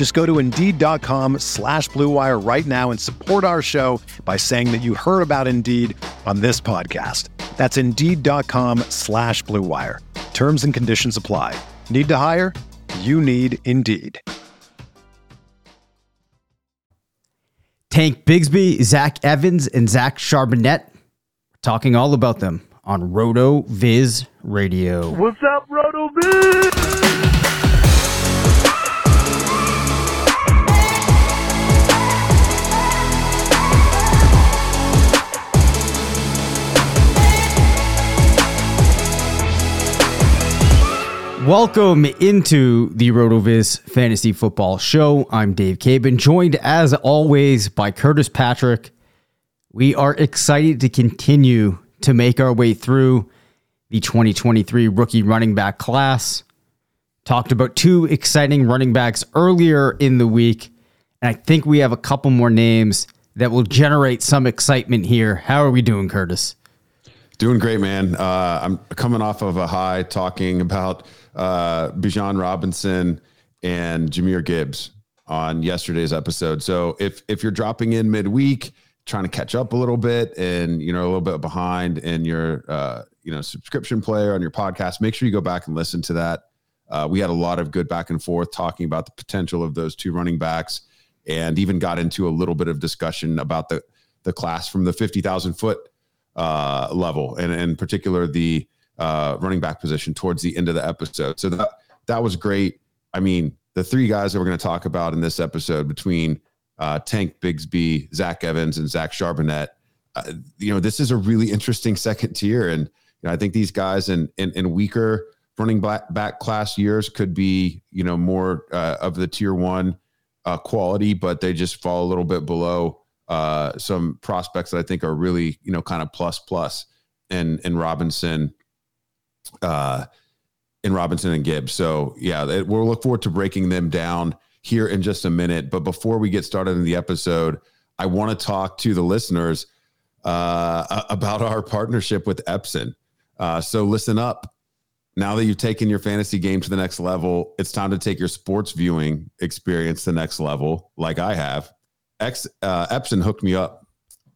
Just go to Indeed.com slash BlueWire right now and support our show by saying that you heard about Indeed on this podcast. That's Indeed.com slash BlueWire. Terms and conditions apply. Need to hire? You need Indeed. Tank Bigsby, Zach Evans, and Zach Charbonnet. Talking all about them on RotoViz Radio. What's up, Roto Viz? Welcome into the RotoViz Fantasy Football Show. I'm Dave Caban, joined as always by Curtis Patrick. We are excited to continue to make our way through the 2023 rookie running back class. Talked about two exciting running backs earlier in the week, and I think we have a couple more names that will generate some excitement here. How are we doing, Curtis? Doing great, man. Uh, I'm coming off of a high talking about uh, Bijan Robinson and Jahmyr Gibbs on yesterday's episode. So if if you're dropping in midweek, trying to catch up a little bit, and you know a little bit behind in your uh, you know subscription player on your podcast, make sure you go back and listen to that. Uh, we had a lot of good back and forth talking about the potential of those two running backs, and even got into a little bit of discussion about the the class from the fifty thousand foot uh, level, and in particular the uh, running back position towards the end of the episode. So that that was great. I mean, the three guys that we're going to talk about in this episode between uh, Tank Bigsby, Zach Evans, and Zach Charbonnet, uh, you know, this is a really interesting second tier, and you know, I think these guys in in, in weaker running back, back class years could be you know more uh, of the tier one uh, quality, but they just fall a little bit below uh, some prospects that I think are really you know kind of plus plus. And and Robinson, uh, in Robinson and Gibbs. So yeah, we'll look forward to breaking them down here in just a minute. But before we get started in the episode, I want to talk to the listeners uh, about our partnership with Epson. Uh, so listen up. Now that you've taken your fantasy game to the next level, it's time to take your sports viewing experience to the next level, like I have. X, uh, Epson hooked me up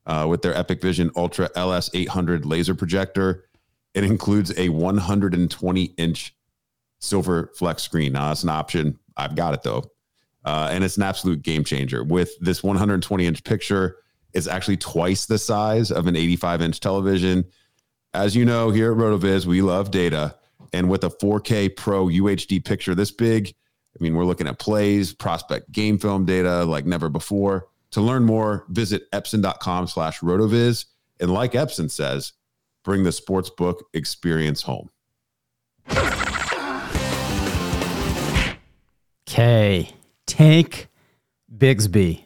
uh, with their EpiqVision Ultra LS 800 laser projector it includes a 120 inch silver flex screen. Now that's an option. I've got it though. Uh, and it's an absolute game changer. With this 120 inch picture, it's actually twice the size of an 85 inch television. As you know, here at RotoViz, we love data. And with a 4K Pro UHD picture this big, I mean, we're looking at plays, prospect game film data like never before. To learn more, visit epson.com slash rotoviz. And like Epson says, bring the sports book experience home. Okay. Tank Bigsby.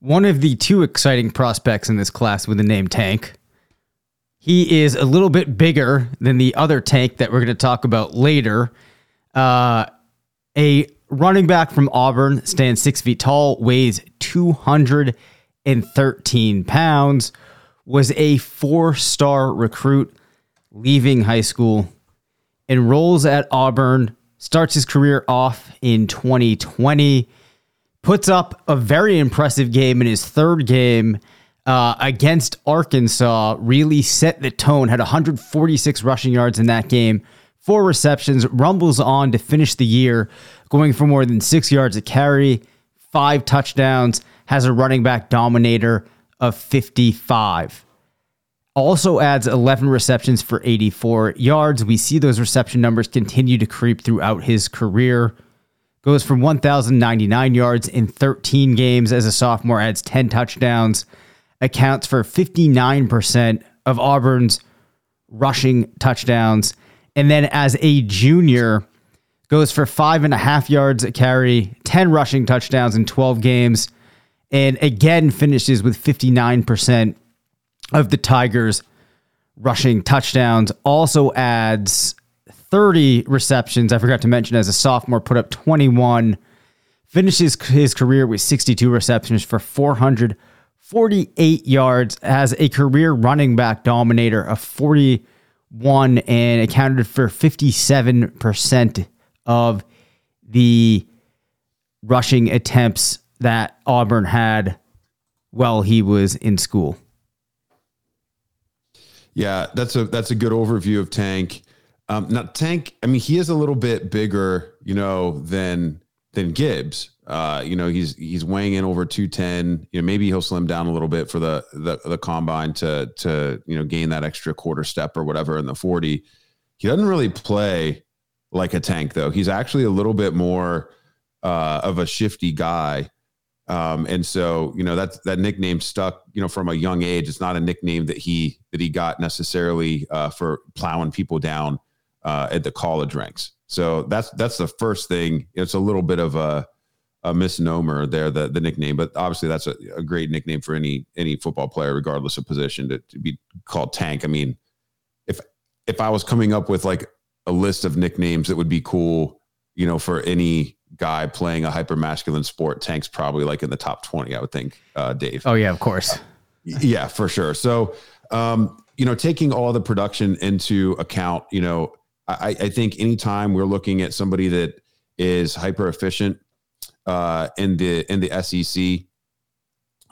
One of the two exciting prospects in this class with the name Tank. He is a little bit bigger than the other tank that we're going to talk about later. Uh, a running back from Auburn stands six feet tall, weighs 213 pounds was a four star recruit leaving high school, enrolls at Auburn, starts his career off in 2020, puts up a very impressive game in his third game. Uh, against Arkansas, really set the tone. Had 146 rushing yards in that game, four receptions, rumbles on to finish the year, going for more than six yards a carry, five touchdowns, has a running back dominator of 55. Also adds 11 receptions for 84 yards. We see those reception numbers continue to creep throughout his career. Goes from 1,099 yards in 13 games as a sophomore, adds 10 touchdowns, accounts for 59% of Auburn's rushing touchdowns. And then as a junior, goes for five and a half yards a carry, 10 rushing touchdowns in 12 games, and again finishes with 59% of the Tigers rushing touchdowns. Also adds 30 receptions. I forgot to mention as a sophomore, put up 21. Finishes his career with 62 receptions for 448 yards. Has a career running back dominator of 41 and accounted for 57% of the rushing attempts that Auburn had while he was in school. Yeah, that's a that's a good overview of Tank. Um, now Tank, I mean, he is a little bit bigger, you know, than than Gibbs. Uh, you know, he's he's weighing in over 210. You know, maybe he'll slim down a little bit for the the the combine to to you know gain that extra quarter step or whatever in the 40. He doesn't really play like a tank though. He's actually a little bit more uh, of a shifty guy. Um, and so, you know, that that nickname stuck, you know, from a young age. It's not a nickname that he that he got necessarily uh, for plowing people down uh, at the college ranks. So that's that's the first thing. It's a little bit of a, a misnomer there, the the nickname, but obviously that's a, a great nickname for any any football player, regardless of position, to, to be called Tank. I mean, if if I was coming up with like a list of nicknames that would be cool, you know, for any guy playing a hyper masculine sport, Tank's probably like in the top 20, I would think, uh, Dave. Oh, yeah, of course. Yeah, for sure. So, um, you know, taking all the production into account, you know, I, I think anytime we're looking at somebody that is hyper efficient uh, in the in the SEC, you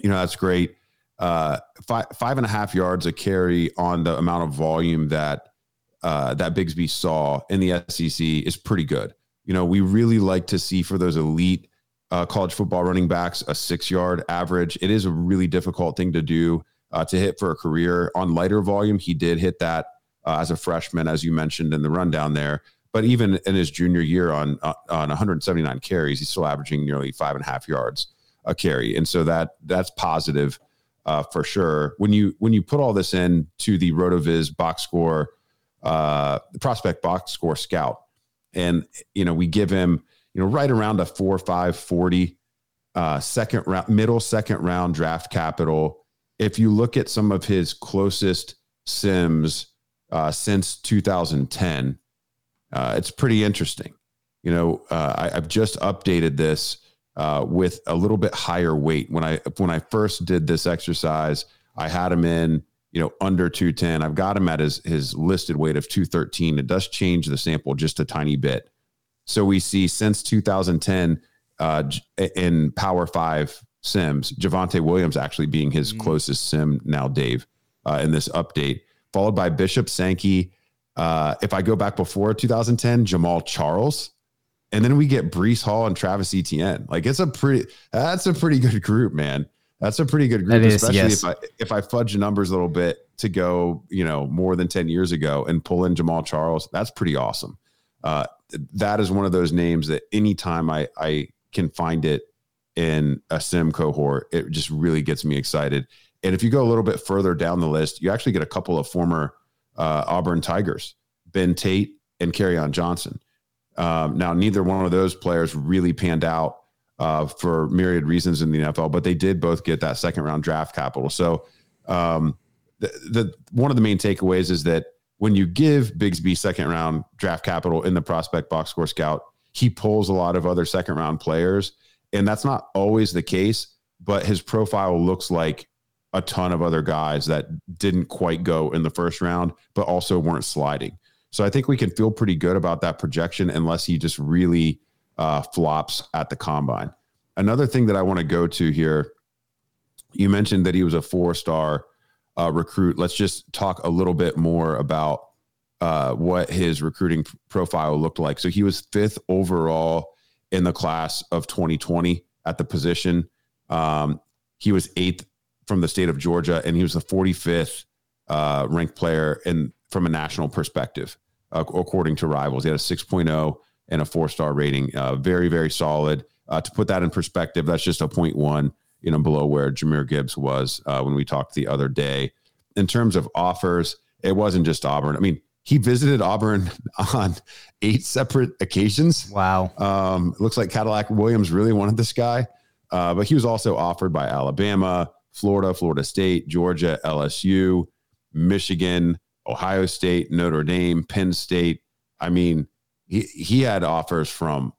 know, that's great. Uh, five five and a half yards a carry on the amount of volume that uh, that Bigsby saw in the SEC is pretty good. You know, we really like to see for those elite uh, college football running backs a six yard average. It is a really difficult thing to do uh, to hit for a career on lighter volume. He did hit that uh, as a freshman, as you mentioned in the rundown there. But even in his junior year on uh, on 179 carries, he's still averaging nearly five and a half yards a carry, and so that that's positive uh, for sure. When you when you put all this in to the RotoViz box score, uh, the prospect box score scout, and you know we give him you know right around a four five forty uh, second round middle second round draft capital. If you look at some of his closest sims uh, since 2010, uh, it's pretty interesting. You know, uh, I, have just updated this uh, with a little bit higher weight. When I when I first did this exercise, I had him in you know, under 210. I've got him at his his listed weight of 213. It does change the sample just a tiny bit. So we see since 2010 uh, in Power Five Sims, Javonte Williams actually being his mm-hmm. closest sim now, Dave, uh, in this update, followed by Bishop Sankey. Uh, if I go back before 2010, Jamaal Charles, and then we get Breece Hall and Travis Etienne. Like it's a pretty that's a pretty good group, man. That's a pretty good group, especially yes. if I if I fudge the numbers a little bit to go, you know, more than 10 years ago and pull in Jamaal Charles. That's pretty awesome. Uh, that is one of those names that anytime I I can find it in a sim cohort, it just really gets me excited. And if you go a little bit further down the list, you actually get a couple of former uh, Auburn Tigers, Ben Tate and Kerryon Johnson. Um, now, neither one of those players really panned out uh, for myriad reasons in the NFL, but they did both get that second round draft capital. So, um, the, the one of the main takeaways is that when you give Bigsby second round draft capital in the prospect box score scout, he pulls a lot of other second round players, and that's not always the case. But his profile looks like a ton of other guys that didn't quite go in the first round, but also weren't sliding. So I think we can feel pretty good about that projection, unless he just really uh, flops at the combine. Another thing that I want to go to here, you mentioned that he was a four star uh, recruit. Let's just talk a little bit more about uh, what his recruiting profile looked like. So he was fifth overall in the class of 2020 at the position. Um, he was eighth from the state of Georgia, and he was the 45th uh, ranked player in from a national perspective, uh, according to Rivals. He had a 6.0 and a four star rating. Uh, very, very solid. Uh, to put that in perspective, that's just a one, you know, below where Jahmyr Gibbs was uh, when we talked the other day. In terms of offers, it wasn't just Auburn. I mean, he visited Auburn on eight separate occasions. Wow. Um, looks like Cadillac Williams really wanted this guy, uh, but he was also offered by Alabama, Florida, Florida State, Georgia, LSU, Michigan, Ohio State, Notre Dame, Penn State. I mean, he, he had offers from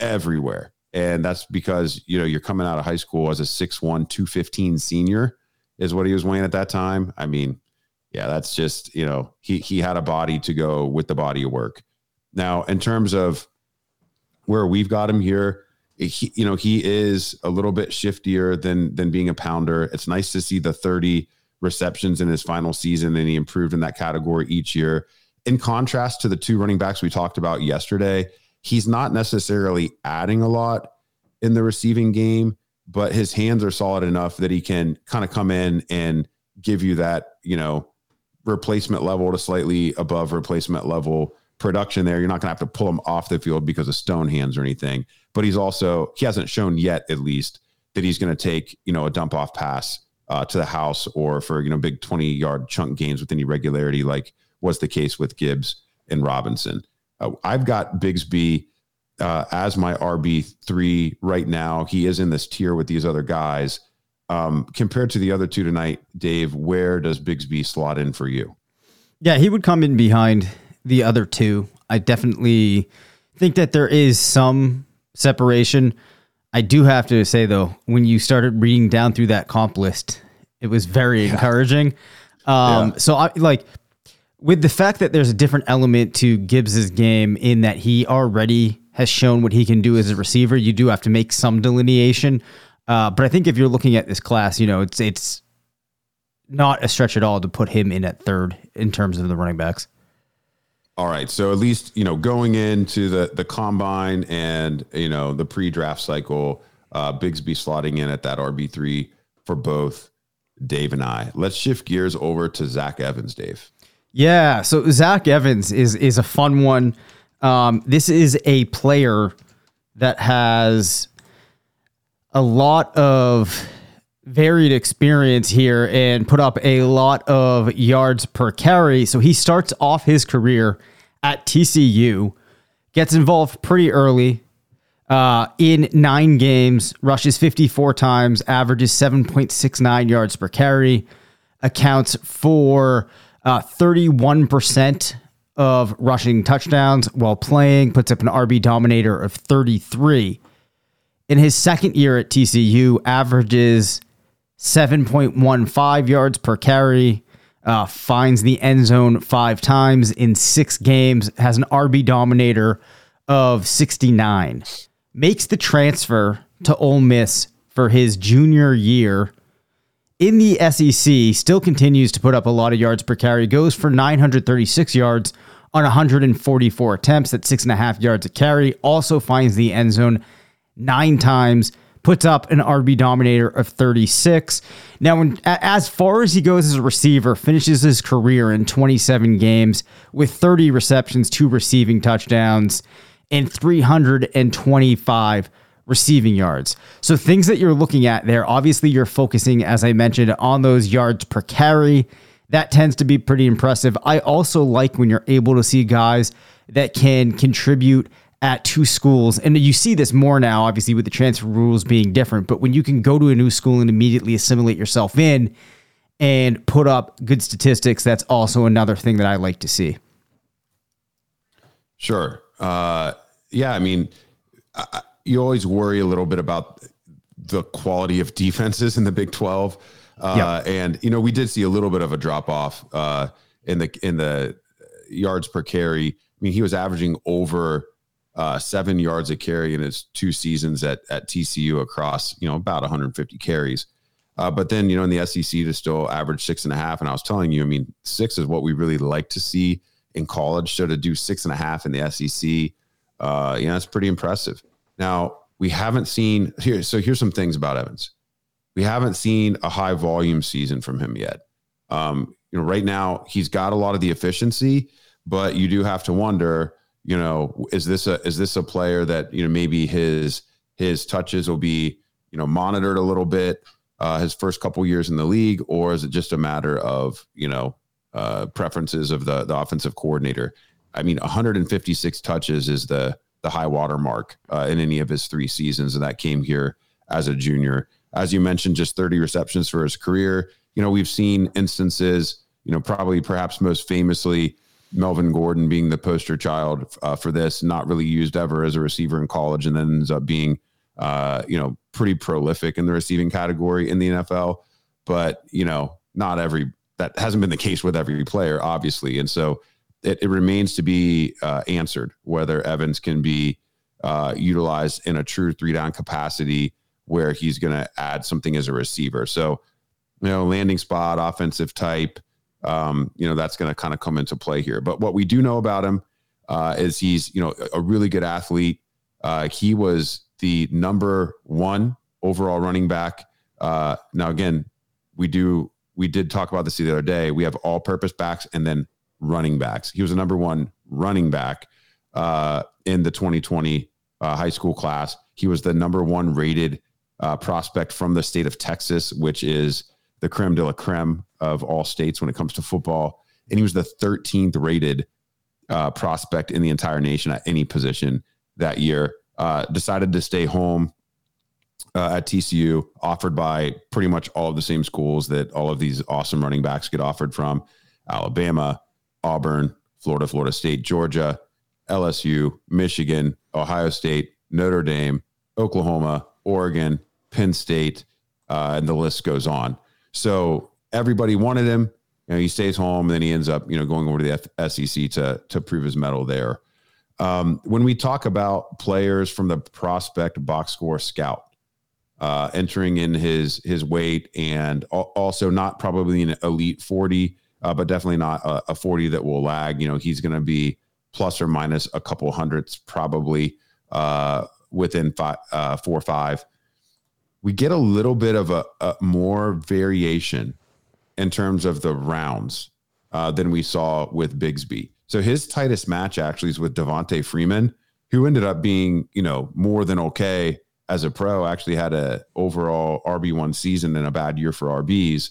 everywhere. And that's because, you know, you're coming out of high school as a 6'1, 215 senior, is what he was weighing at that time. I mean, yeah, that's just, you know, he he had a body to go with the body of work. Now, in terms of where we've got him here, he, you know, he is a little bit shiftier than than being a pounder. It's nice to see the 30 receptions in his final season and he improved in that category each year. In contrast to the two running backs we talked about yesterday, he's not necessarily adding a lot in the receiving game, but his hands are solid enough that he can kind of come in and give you that, you know, replacement level to slightly above replacement level production there. You're not going to have to pull him off the field because of stone hands or anything. But he's also, he hasn't shown yet, at least, that he's going to take, you know, a dump off pass uh, to the house or for, you know, big 20 yard chunk gains with any regularity, like was the case with Gibbs and Robinson. Uh, I've got Bigsby uh, as my RB3 right now. He is in this tier with these other guys. Um, compared to the other two tonight, Dave, where does Bigsby slot in for you? Yeah, he would come in behind the other two. I definitely think that there is some separation. I do have to say though, when you started reading down through that comp list, it was very yeah. encouraging. Um, yeah. So I like with the fact that there's a different element to Gibbs's game in that he already has shown what he can do as a receiver. You do have to make some delineation. Uh, but I think if you're looking at this class, you know, it's it's not a stretch at all to put him in at third in terms of the running backs. All right, so at least you know going into the the combine and you know the pre-draft cycle, uh, Bigsby slotting in at that RB three for both Dave and I. Let's shift gears over to Zach Evans, Dave. Yeah, so Zach Evans is is a fun one. Um, this is a player that has a lot of varied experience here and put up a lot of yards per carry. So he starts off his career at TCU, gets involved pretty early. Uh, in nine games, rushes 54 times, averages 7.69 yards per carry, accounts for uh, 31% of rushing touchdowns while playing, puts up an RB dominator of 33 in his second year at TCU, averages 7.15 yards per carry, uh, finds the end zone five times in six games, has an RB dominator of 69. Makes the transfer to Ole Miss for his junior year in the SEC, still continues to put up a lot of yards per carry, goes for 936 yards on 144 attempts at six and a half yards a carry, also finds the end zone nine times, puts up an RB dominator of 36. Now, when, as far as he goes as a receiver, finishes his career in 27 games with 30 receptions, two receiving touchdowns, and 325 receiving yards. So, things that you're looking at there, obviously, you're focusing, as I mentioned, on those yards per carry. That tends to be pretty impressive. I also like when you're able to see guys that can contribute at two schools, and you see this more now, obviously, with the transfer rules being different. But when you can go to a new school and immediately assimilate yourself in and put up good statistics, that's also another thing that I like to see. Sure. Uh, yeah. I mean, I, you always worry a little bit about the quality of defenses in the Big 12. Uh, yep. And, you know, we did see a little bit of a drop off uh, in the in the yards per carry. I mean, he was averaging over uh, seven yards a carry in his two seasons at at TCU across you know about 150 carries. Uh, but then you know in the SEC to still average six and a half. And I was telling you, I mean, six is what we really like to see in college. So to do six and a half in the SEC, uh, you know, that's pretty impressive. Now we haven't seen here. So here's some things about Evans. We haven't seen a high volume season from him yet. Um, you know, right now he's got a lot of the efficiency, but you do have to wonder, you know, is this a is this a player that you know maybe his his touches will be you know monitored a little bit uh, his first couple years in the league, or is it just a matter of you know uh, preferences of the the offensive coordinator? I mean, 156 touches is the the high water mark uh, in any of his three seasons, and that came here as a junior. As you mentioned, just 30 receptions for his career. You know, we've seen instances. You know, probably perhaps most famously, Melvin Gordon being the poster child uh, for this, not really used ever as a receiver in college, and then ends up being, uh, you know, pretty prolific in the receiving category in the NFL. But you know, not every that hasn't been the case with every player, obviously, and so it, it remains to be uh, answered whether Evans can be uh, utilized in a true three down capacity where he's going to add something as a receiver. So, you know, landing spot, offensive type, um, you know, that's going to kind of come into play here. But what we do know about him uh, is he's, you know, a really good athlete. Uh, he was the number one overall running back. Uh, now, again, we do we did talk about this the other day. We have all-purpose backs and then running backs. He was the number one running back uh, in the 2020 uh, high school class. He was the number one rated uh, prospect from the state of Texas, which is the creme de la creme of all states when it comes to football. And he was the 13th rated uh, prospect in the entire nation at any position that year. Uh, decided to stay home uh, at TCU, offered by pretty much all of the same schools that all of these awesome running backs get offered from Alabama, Auburn, Florida, Florida State, Georgia, LSU, Michigan, Ohio State, Notre Dame, Oklahoma, Oregon, Penn State, uh, and the list goes on. So everybody wanted him. You know, he stays home, and then he ends up, you know, going over to the F- SEC to to prove his mettle there. Um, when we talk about players from the prospect box score scout uh, entering in his his weight, and also not probably an elite forty, uh, but definitely not a, a, 40 that will lag. You know, he's going to be plus or minus a couple hundreds probably uh, within five, uh, four or five. We get a little bit of a, a more variation in terms of the rounds uh, than we saw with Bigsby. So his tightest match actually is with Devonta Freeman, who ended up being, you know, more than okay as a pro. Actually had a overall RB one season and a bad year for RBs.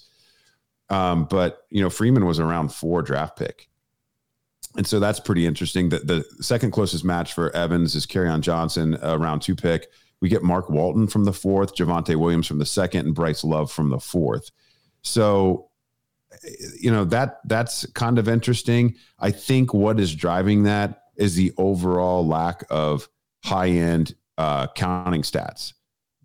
Um, but you know, Freeman was around four draft pick. And so that's pretty interesting. That the second closest match for Evans is Kerryon Johnson, uh, round two pick. We get Mark Walton from the fourth, Javonte Williams from the second, and Bryce Love from the fourth. So, you know that that's kind of interesting. I think what is driving that is the overall lack of high end uh, counting stats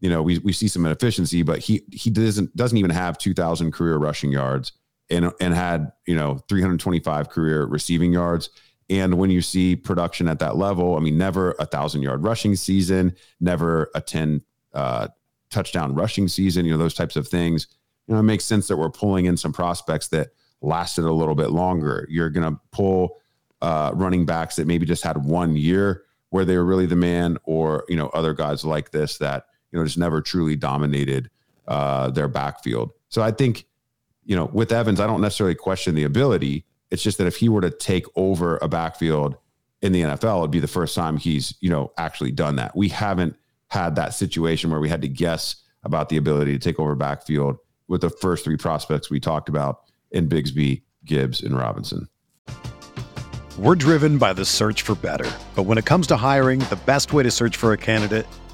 you know, we, we see some inefficiency, but he he doesn't doesn't even have 2,000 career rushing yards and and had you know 325 career receiving yards. And when you see production at that level, I mean, never a thousand yard rushing season, never a 10 uh, touchdown rushing season, you know, those types of things. You know, it makes sense that we're pulling in some prospects that lasted a little bit longer. You're going to pull uh, running backs that maybe just had one year where they were really the man, or you know, other guys like this that you know, just never truly dominated uh, their backfield. So I think, you know, with Evans, I don't necessarily question the ability. It's just that if he were to take over a backfield in the NFL, it'd be the first time he's, you know, actually done that. We haven't had that situation where we had to guess about the ability to take over backfield with the first three prospects we talked about in Bigsby, Gibbs, and Robinson. We're driven by the search for better. But when it comes to hiring, the best way to search for a candidate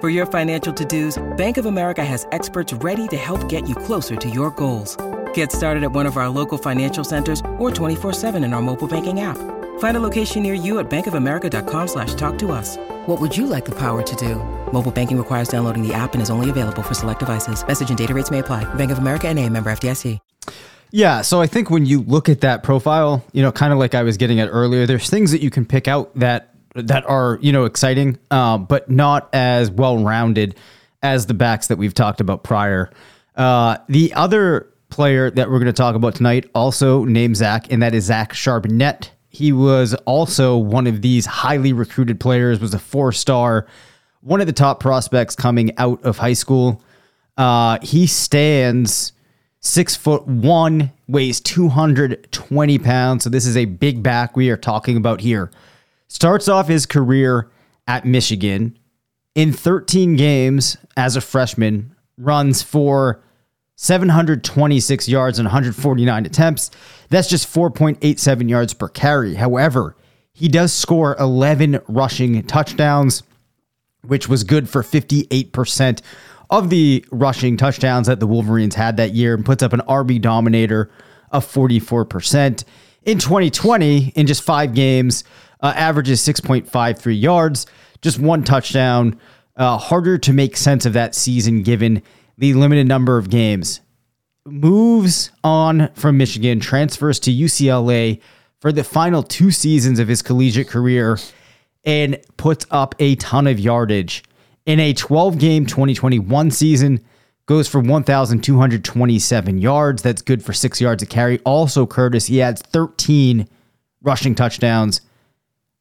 For your financial to-dos, Bank of America has experts ready to help get you closer to your goals. Get started at one of our local financial centers or 24-7 in our mobile banking app. Find a location near you at bankofamerica.com slash talk to us. What would you like the power to do? Mobile banking requires downloading the app and is only available for select devices. Message and data rates may apply. Bank of America and a member FDIC. Yeah, so I think when you look at that profile, you know, kind of like I was getting at earlier, there's things that you can pick out that that are you know exciting, uh, but not as well rounded as the backs that we've talked about prior. Uh, the other player that we're going to talk about tonight, also named Zach, and that is Zach Charbonnet. He was also one of these highly recruited players. Was a four star, one of the top prospects coming out of high school. Uh, he stands six foot one, weighs 220 pounds. So this is a big back we are talking about here. Starts off his career at Michigan in 13 games as a freshman, runs for 726 yards and 149 attempts. That's just 4.87 yards per carry. However, he does score 11 rushing touchdowns, which was good for 58% of the rushing touchdowns that the Wolverines had that year and puts up an RB dominator of 44%. In 2020, in just five games, uh, averages 6.53 yards, just one touchdown. Uh, harder to make sense of that season given the limited number of games. Moves on from Michigan, transfers to UCLA for the final two seasons of his collegiate career, and puts up a ton of yardage. In a 12 game 2021 season, goes for 1,227 yards. That's good for six yards a carry. Also, Curtis, he adds 13 rushing touchdowns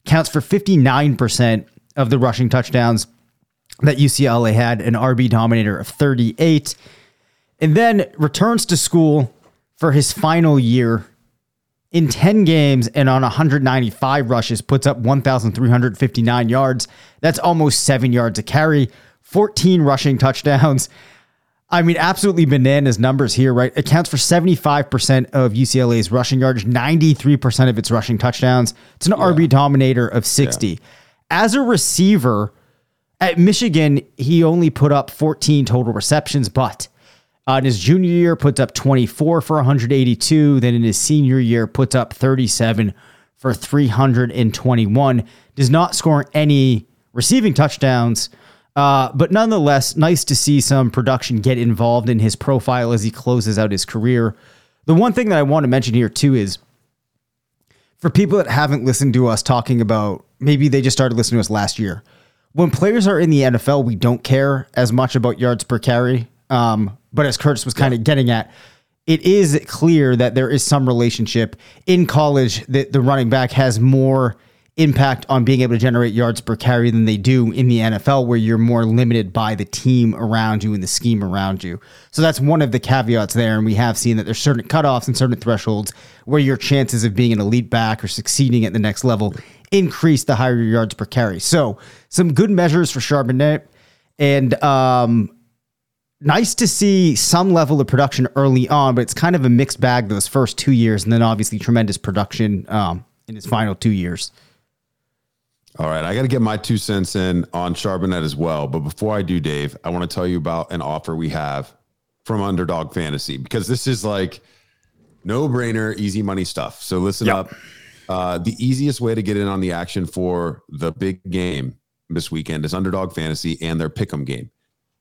counts for 59% of the rushing touchdowns that UCLA had, an RB dominator of 38, and then returns to school for his final year in 10 games and on 195 rushes, puts up 1,359 yards. That's almost seven yards a carry, 14 rushing touchdowns. I mean, absolutely bananas numbers here, right? Accounts for 75% of UCLA's rushing yardage, 93% of its rushing touchdowns. It's an yeah. RB dominator of 60. Yeah. As a receiver at Michigan, he only put up 14 total receptions, but uh, in his junior year, puts up 24 for 182. Then in his senior year, puts up 37 for 321. Does not score any receiving touchdowns uh, but nonetheless, nice to see some production get involved in his profile as he closes out his career. The one thing that I want to mention here, too, is for people that haven't listened to us talking about maybe they just started listening to us last year. When players are in the NFL, we don't care as much about yards per carry. Um, but as Curtis was kind of getting at, it is clear that there is some relationship in college that the running back has more impact on being able to generate yards per carry than they do in the NFL, where you're more limited by the team around you and the scheme around you. So that's one of the caveats there. And we have seen that there's certain cutoffs and certain thresholds where your chances of being an elite back or succeeding at the next level increase the higher your yards per carry. So some good measures for Charbonnet. And um, nice to see some level of production early on, but it's kind of a mixed bag those first two years, and then obviously tremendous production um, in his final two years. All right, I got to get my two cents in on Charbonnet as well. But before I do, Dave, I want to tell you about an offer we have from Underdog Fantasy because this is like no brainer, easy money stuff. So listen yep. up. Uh, the easiest way to get in on the action for the big game this weekend is Underdog Fantasy and their pick'em game.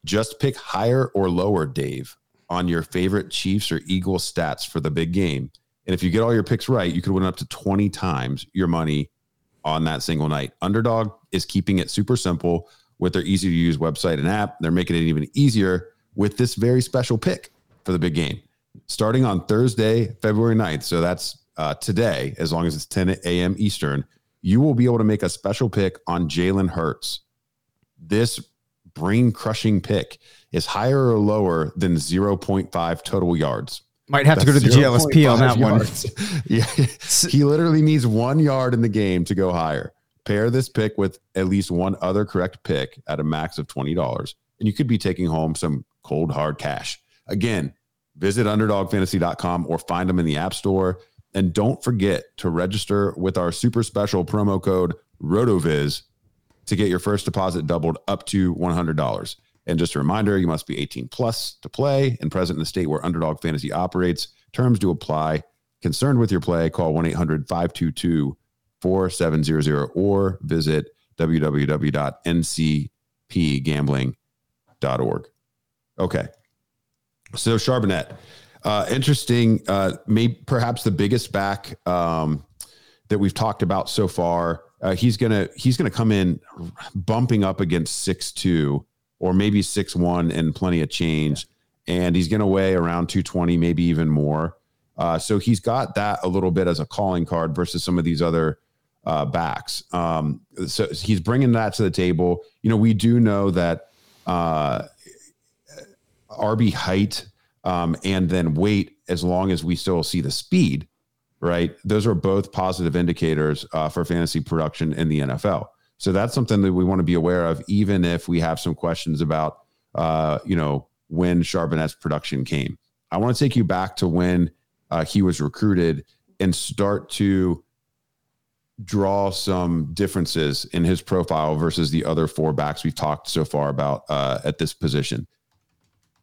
Just pick higher or lower, Dave, on your favorite Chiefs or Eagles stats for the big game. And if you get all your picks right, you could win up to 20 times your money on that single night. Underdog is keeping it super simple with their easy to use website and app. They're making it even easier with this very special pick for the big game. Starting on Thursday, February 9th. So that's uh, today, as long as it's 10 a.m. Eastern, you will be able to make a special pick on Jalen Hurts. This brain crushing pick is higher or lower than 0.5 total yards. Might have to go to the That's GLSP on 0.5 that one. yeah. He literally needs one yard in the game to go higher. Pair this pick with at least one other correct pick at a max of $20, and you could be taking home some cold, hard cash. Again, visit underdogfantasy.com or find them in the App Store. And don't forget to register with our super special promo code RotoViz to get your first deposit doubled up to $100. And just a reminder, you must be 18 plus to play and present in the state where Underdog Fantasy operates. Terms do apply. Concerned with your play, call 1 800 522 4700 or visit www.ncpgambling.org. Okay. So Charbonnet, uh, interesting. Uh, maybe perhaps the biggest back um, that we've talked about so far. Uh, he's gonna he's gonna come in bumping up against six two or maybe six one and plenty of change, and he's gonna weigh around two twenty, maybe even more. Uh, so he's got that a little bit as a calling card versus some of these other uh, backs. Um, so he's bringing that to the table. You know, we do know that uh, RB height um, and then weight, as long as we still see the speed, right? Those are both positive indicators uh, for fantasy production in the NFL. So that's something that we want to be aware of, even if we have some questions about, uh, you know, when Charbonnet's production came. I want to take you back to when uh, he was recruited and start to draw some differences in his profile versus the other four backs we've talked so far about uh, at this position.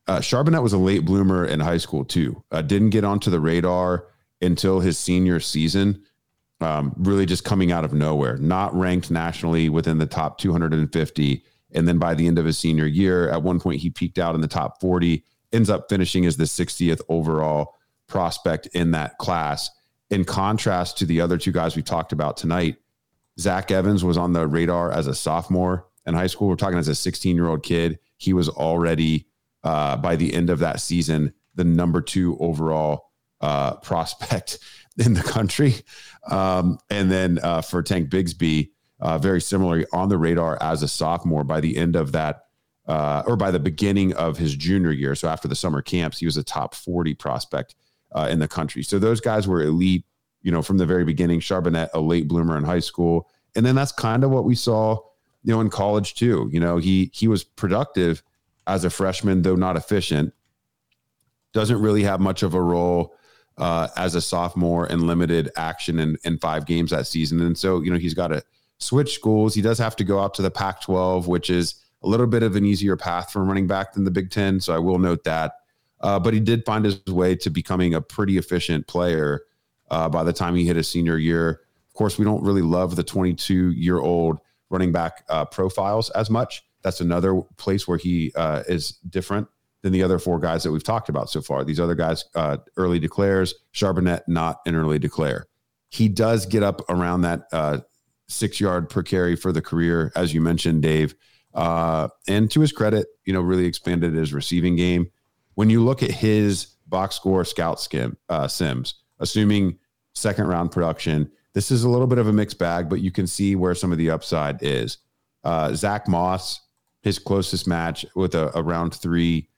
Uh, Charbonnet was a late bloomer in high school too. Uh, didn't get onto the radar until his senior season. Um, really just coming out of nowhere, not ranked nationally within the top 250. And then by the end of his senior year, at one point he peaked out in the top 40, ends up finishing as the 60th overall prospect in that class. In contrast to the other two guys we talked about tonight, Zach Evans was on the radar as a sophomore in high school. We're talking as a 16 year old kid. He was already, uh, by the end of that season, the number two overall uh, prospect in the country. Um, and then uh, for Tank Bigsby, uh, very similarly on the radar as a sophomore by the end of that, uh, or by the beginning of his junior year. So after the summer camps, he was a top 40 prospect uh, in the country. So those guys were elite, you know, from the very beginning. Charbonnet, a late bloomer in high school. And then that's kind of what we saw, you know, in college too. You know, he he was productive as a freshman, though not efficient. Doesn't really have much of a role uh, as a sophomore and limited action in, in five games that season. And so, you know, he's got to switch schools. He does have to go out to the Pac 12, which is a little bit of an easier path for running back than the Big Ten. So I will note that. Uh, but he did find his way to becoming a pretty efficient player uh, by the time he hit his senior year. Of course, we don't really love the 22 year old running back uh, profiles as much. That's another place where he uh, is different than the other four guys that we've talked about so far. These other guys, uh, early declares, Charbonnet, not an early declare. He does get up around that uh, six yard per carry for the career, as you mentioned, Dave. Uh, and to his credit, you know, really expanded his receiving game. When you look at his box score scout skim, uh, Sims, assuming second round production, this is a little bit of a mixed bag, but you can see where some of the upside is. Uh, Zach Moss, his closest match with a, a round three,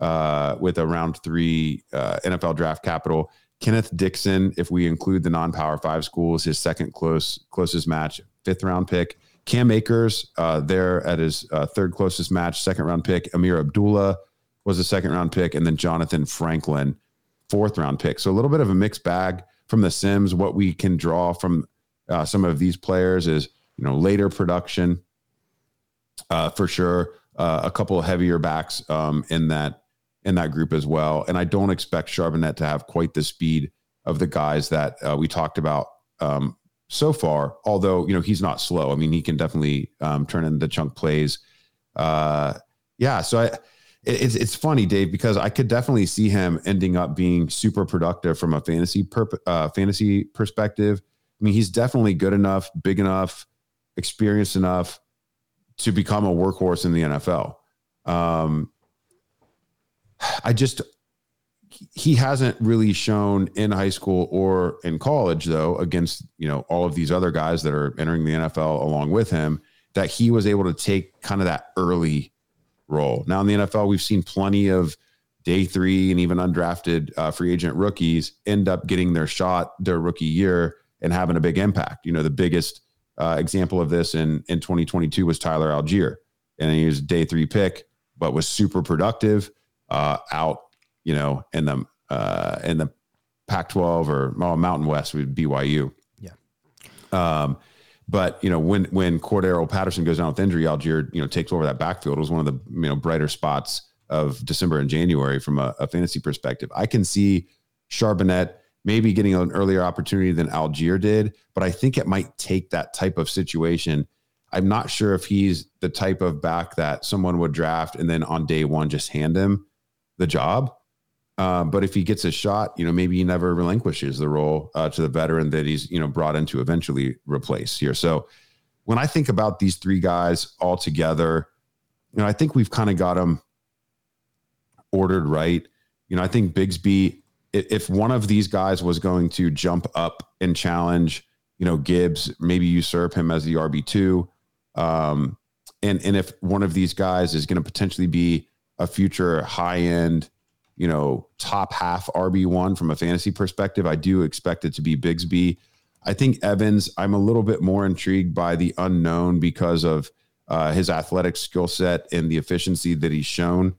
uh, with a round three uh, NFL draft capital. Kenneth Dixon, if we include the non-power five schools, his second close closest match, fifth round pick. Cam Akers, uh, there at his uh, third closest match, second round pick. Ameer Abdullah was a second round pick, and then Johnathan Franklin, fourth round pick. So a little bit of a mixed bag from the Sims. What we can draw from uh, some of these players is you know later production, uh, for sure. Uh, a couple of heavier backs um, in that in that group as well. And I don't expect Charbonnet to have quite the speed of the guys that uh, we talked about um, so far. Although you know he's not slow. I mean, he can definitely um, turn in the chunk plays. Uh, yeah, so I, it's it's funny, Dave, because I could definitely see him ending up being super productive from a fantasy perp, uh, fantasy perspective. I mean, he's definitely good enough, big enough, experienced enough to become a workhorse in the NFL. Um, I just he hasn't really shown in high school or in college though against you know all of these other guys that are entering the NFL along with him that he was able to take kind of that early role. Now in the NFL, we've seen plenty of day three and even undrafted uh, free agent rookies end up getting their shot their rookie year and having a big impact. You know, the biggest uh, example of this in in 2022 was Tyler Allgeier and he was a day three pick, but was super productive uh, out. You know, in the uh, in the Pac-12 or well, Mountain West with BYU. Yeah. Um, but you know, when when Cordarrelle Patterson goes down with injury, Allgeier you know takes over that backfield. It was one of the you know brighter spots of December and January from a, a fantasy perspective. I can see Charbonnet maybe getting an earlier opportunity than Allgeier did, but I think it might take that type of situation. I'm not sure if he's the type of back that someone would draft and then on day one just hand him the job. Uh, but if he gets a shot, you know, maybe he never relinquishes the role uh, to the veteran that he's, you know, brought in to eventually replace here. So when I think about these three guys all together, you know, I think we've kind of got them ordered right. You know, I think Bigsby, if one of these guys was going to jump up and challenge, you know, Gibbs, maybe usurp him as the RB two, um, and and if one of these guys is going to potentially be a future high end, you know, top half RB one from a fantasy perspective, I do expect it to be Bigsby. I think Evans, I'm a little bit more intrigued by the unknown because of uh, his athletic skill set and the efficiency that he's shown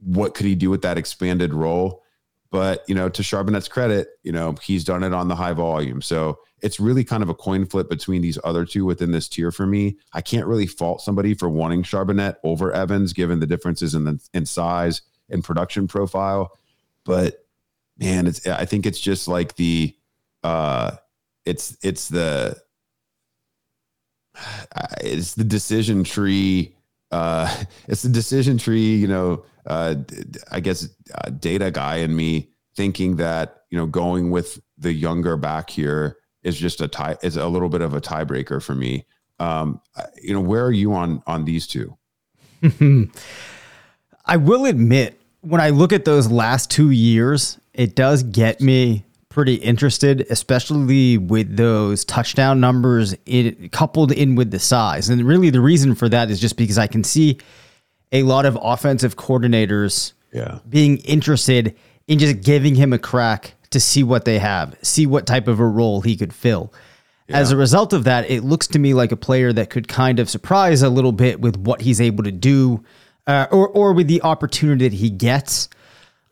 what could he do with that expanded role? But you know, to Charbonnet's credit, you know he's done it on the high volume. So it's really kind of a coin flip between these other two within this tier for me. I can't really fault somebody for wanting Charbonnet over Evans, given the differences in the in size and production profile. But man, it's I think it's just like the uh it's it's the it's the decision tree uh it's the decision tree you know uh, I guess, uh, data guy and me thinking that you know going with the younger back here is just a tie is a little bit of a tiebreaker for me. Um, you know, where are you on on these two? I will admit, when I look at those last two years, it does get me pretty interested, especially with those touchdown numbers it coupled in with the size. And really, the reason for that is just because I can see a lot of offensive coordinators yeah. being interested in just giving him a crack to see what they have, see what type of a role he could fill. Yeah. As a result of that, it looks to me like a player that could kind of surprise a little bit with what he's able to do, uh, or or with the opportunity that he gets.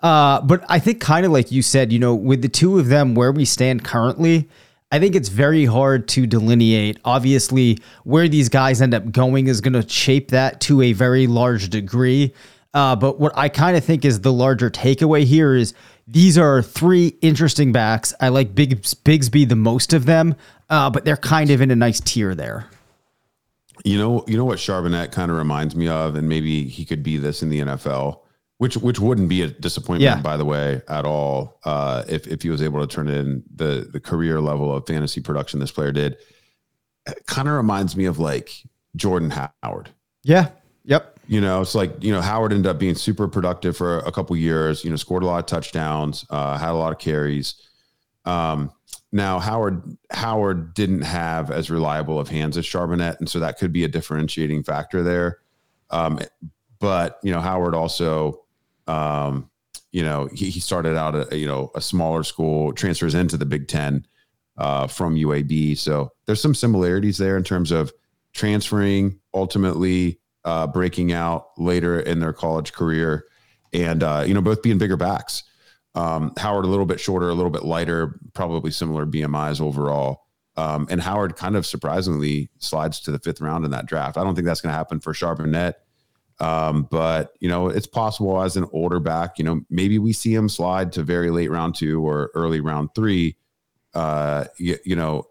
Uh, but I think, kind of like you said, you know, with the two of them where we stand currently, I think it's very hard to delineate. Obviously, where these guys end up going is going to shape that to a very large degree. Uh, but what I kind of think is the larger takeaway here is these are three interesting backs. I like Big Bigsby the most of them, uh, but they're kind of in a nice tier there. You know, you know what Charbonnet kind of reminds me of, and maybe he could be this in the NFL which which wouldn't be a disappointment yeah. by the way at all uh, if if he was able to turn in the the career level of fantasy production this player did kind of reminds me of like jordan howard yeah yep you know it's like you know howard ended up being super productive for a couple years you know scored a lot of touchdowns uh, had a lot of carries um, now howard howard didn't have as reliable of hands as charbonnet and so that could be a differentiating factor there um, but you know howard also um, you know, he, he started out at you know a smaller school, transfers into the Big Ten uh, from UAB. So there's some similarities there in terms of transferring, ultimately uh, breaking out later in their college career, and uh, you know both being bigger backs. Um, Howard a little bit shorter, a little bit lighter, probably similar BMIs overall. Um, and Howard kind of surprisingly slides to the fifth round in that draft. I don't think that's going to happen for Charbonnet. Um, but you know, it's possible as an older back, you know, maybe we see him slide to very late round two or early round three, uh, you, you know,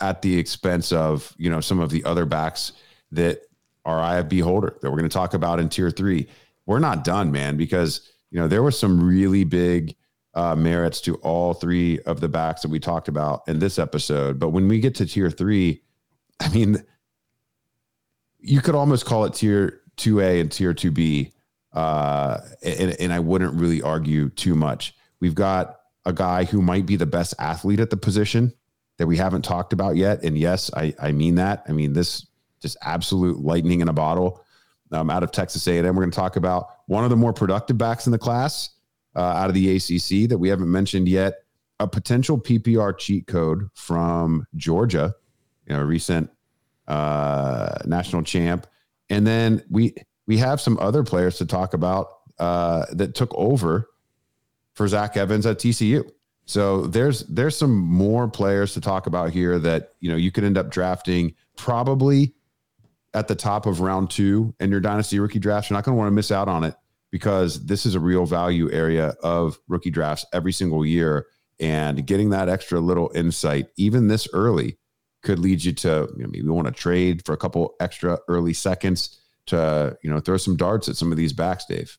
at the expense of, you know, some of the other backs that are IFB holder that we're going to talk about in tier three. We're not done, man, because, you know, there was some really big uh, merits to all three of the backs that we talked about in this episode. But when we get to tier three, I mean, you could almost call it tier 2A and tier 2B. Uh, and, and I wouldn't really argue too much. We've got a guy who might be the best athlete at the position that we haven't talked about yet. And yes, I, I mean that. I mean, this just absolute lightning in a bottle. um, out of Texas A&M. We're going to talk about one of the more productive backs in the class uh, out of the ACC that we haven't mentioned yet. A potential PPR cheat code from Georgia, you know, recent uh, national champ, and then we we have some other players to talk about uh, that took over for Zach Evans at TCU. So there's there's some more players to talk about here that you know you could end up drafting probably at the top of round two in your dynasty rookie drafts. You're not going to want to miss out on it because this is a real value area of rookie drafts every single year. And getting that extra little insight, even this early, could lead you to you know, maybe want to trade for a couple extra early seconds to you know throw some darts at some of these backs, Dave.